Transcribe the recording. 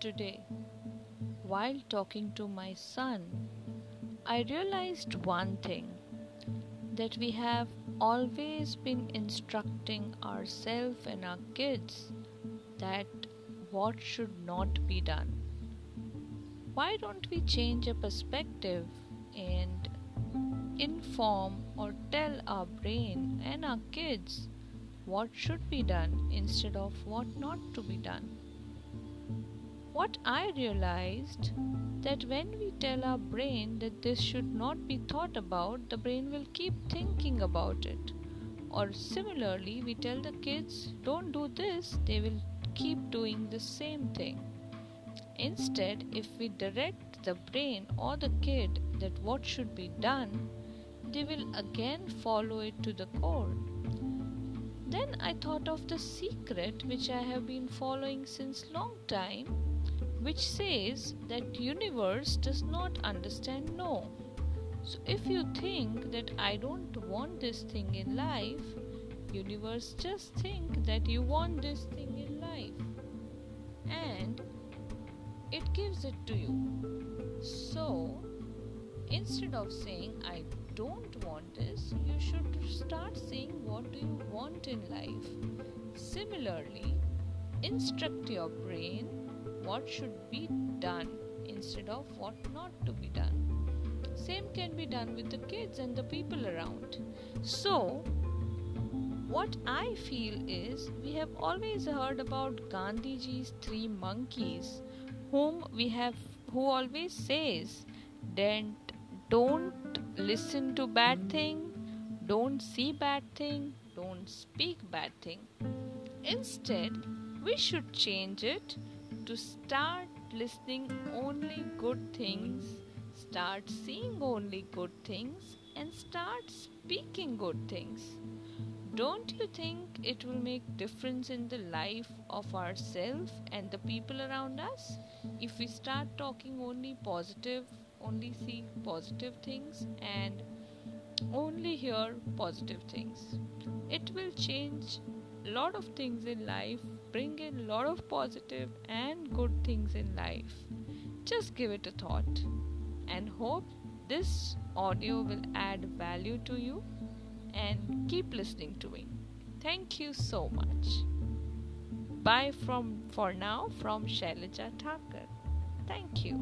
today, while talking to my son, I realized one thing that we have always been instructing ourselves and our kids that what should not be done. Why don't we change a perspective and inform or tell our brain and our kids what should be done instead of what not to be done? What I realized that when we tell our brain that this should not be thought about, the brain will keep thinking about it. Or similarly, we tell the kids, don't do this, they will keep doing the same thing. Instead, if we direct the brain or the kid that what should be done, they will again follow it to the core. Then I thought of the secret which I have been following since long time, which says that universe does not understand no. So if you think that I don't want this thing in life, universe just think that you want this thing in life and it gives it to you. So instead of saying I don't want this, you should start saying what do you want in life. Similarly, instruct your brain what should be done instead of what not to be done. Same can be done with the kids and the people around. So, what I feel is we have always heard about Gandhiji's three monkeys, whom we have who always says, "Don't don't listen to bad thing, don't see bad thing, don't speak bad thing. Instead, we should change it to start listening only good things, start seeing only good things, and start speaking good things. Don't you think it will make difference in the life of ourselves and the people around us if we start talking only positive only see positive things and only hear positive things. It will change lot of things in life, bring in lot of positive and good things in life. Just give it a thought and hope this audio will add value to you and keep listening to me. Thank you so much. Bye from for now from Shailaja Thakur. Thank you.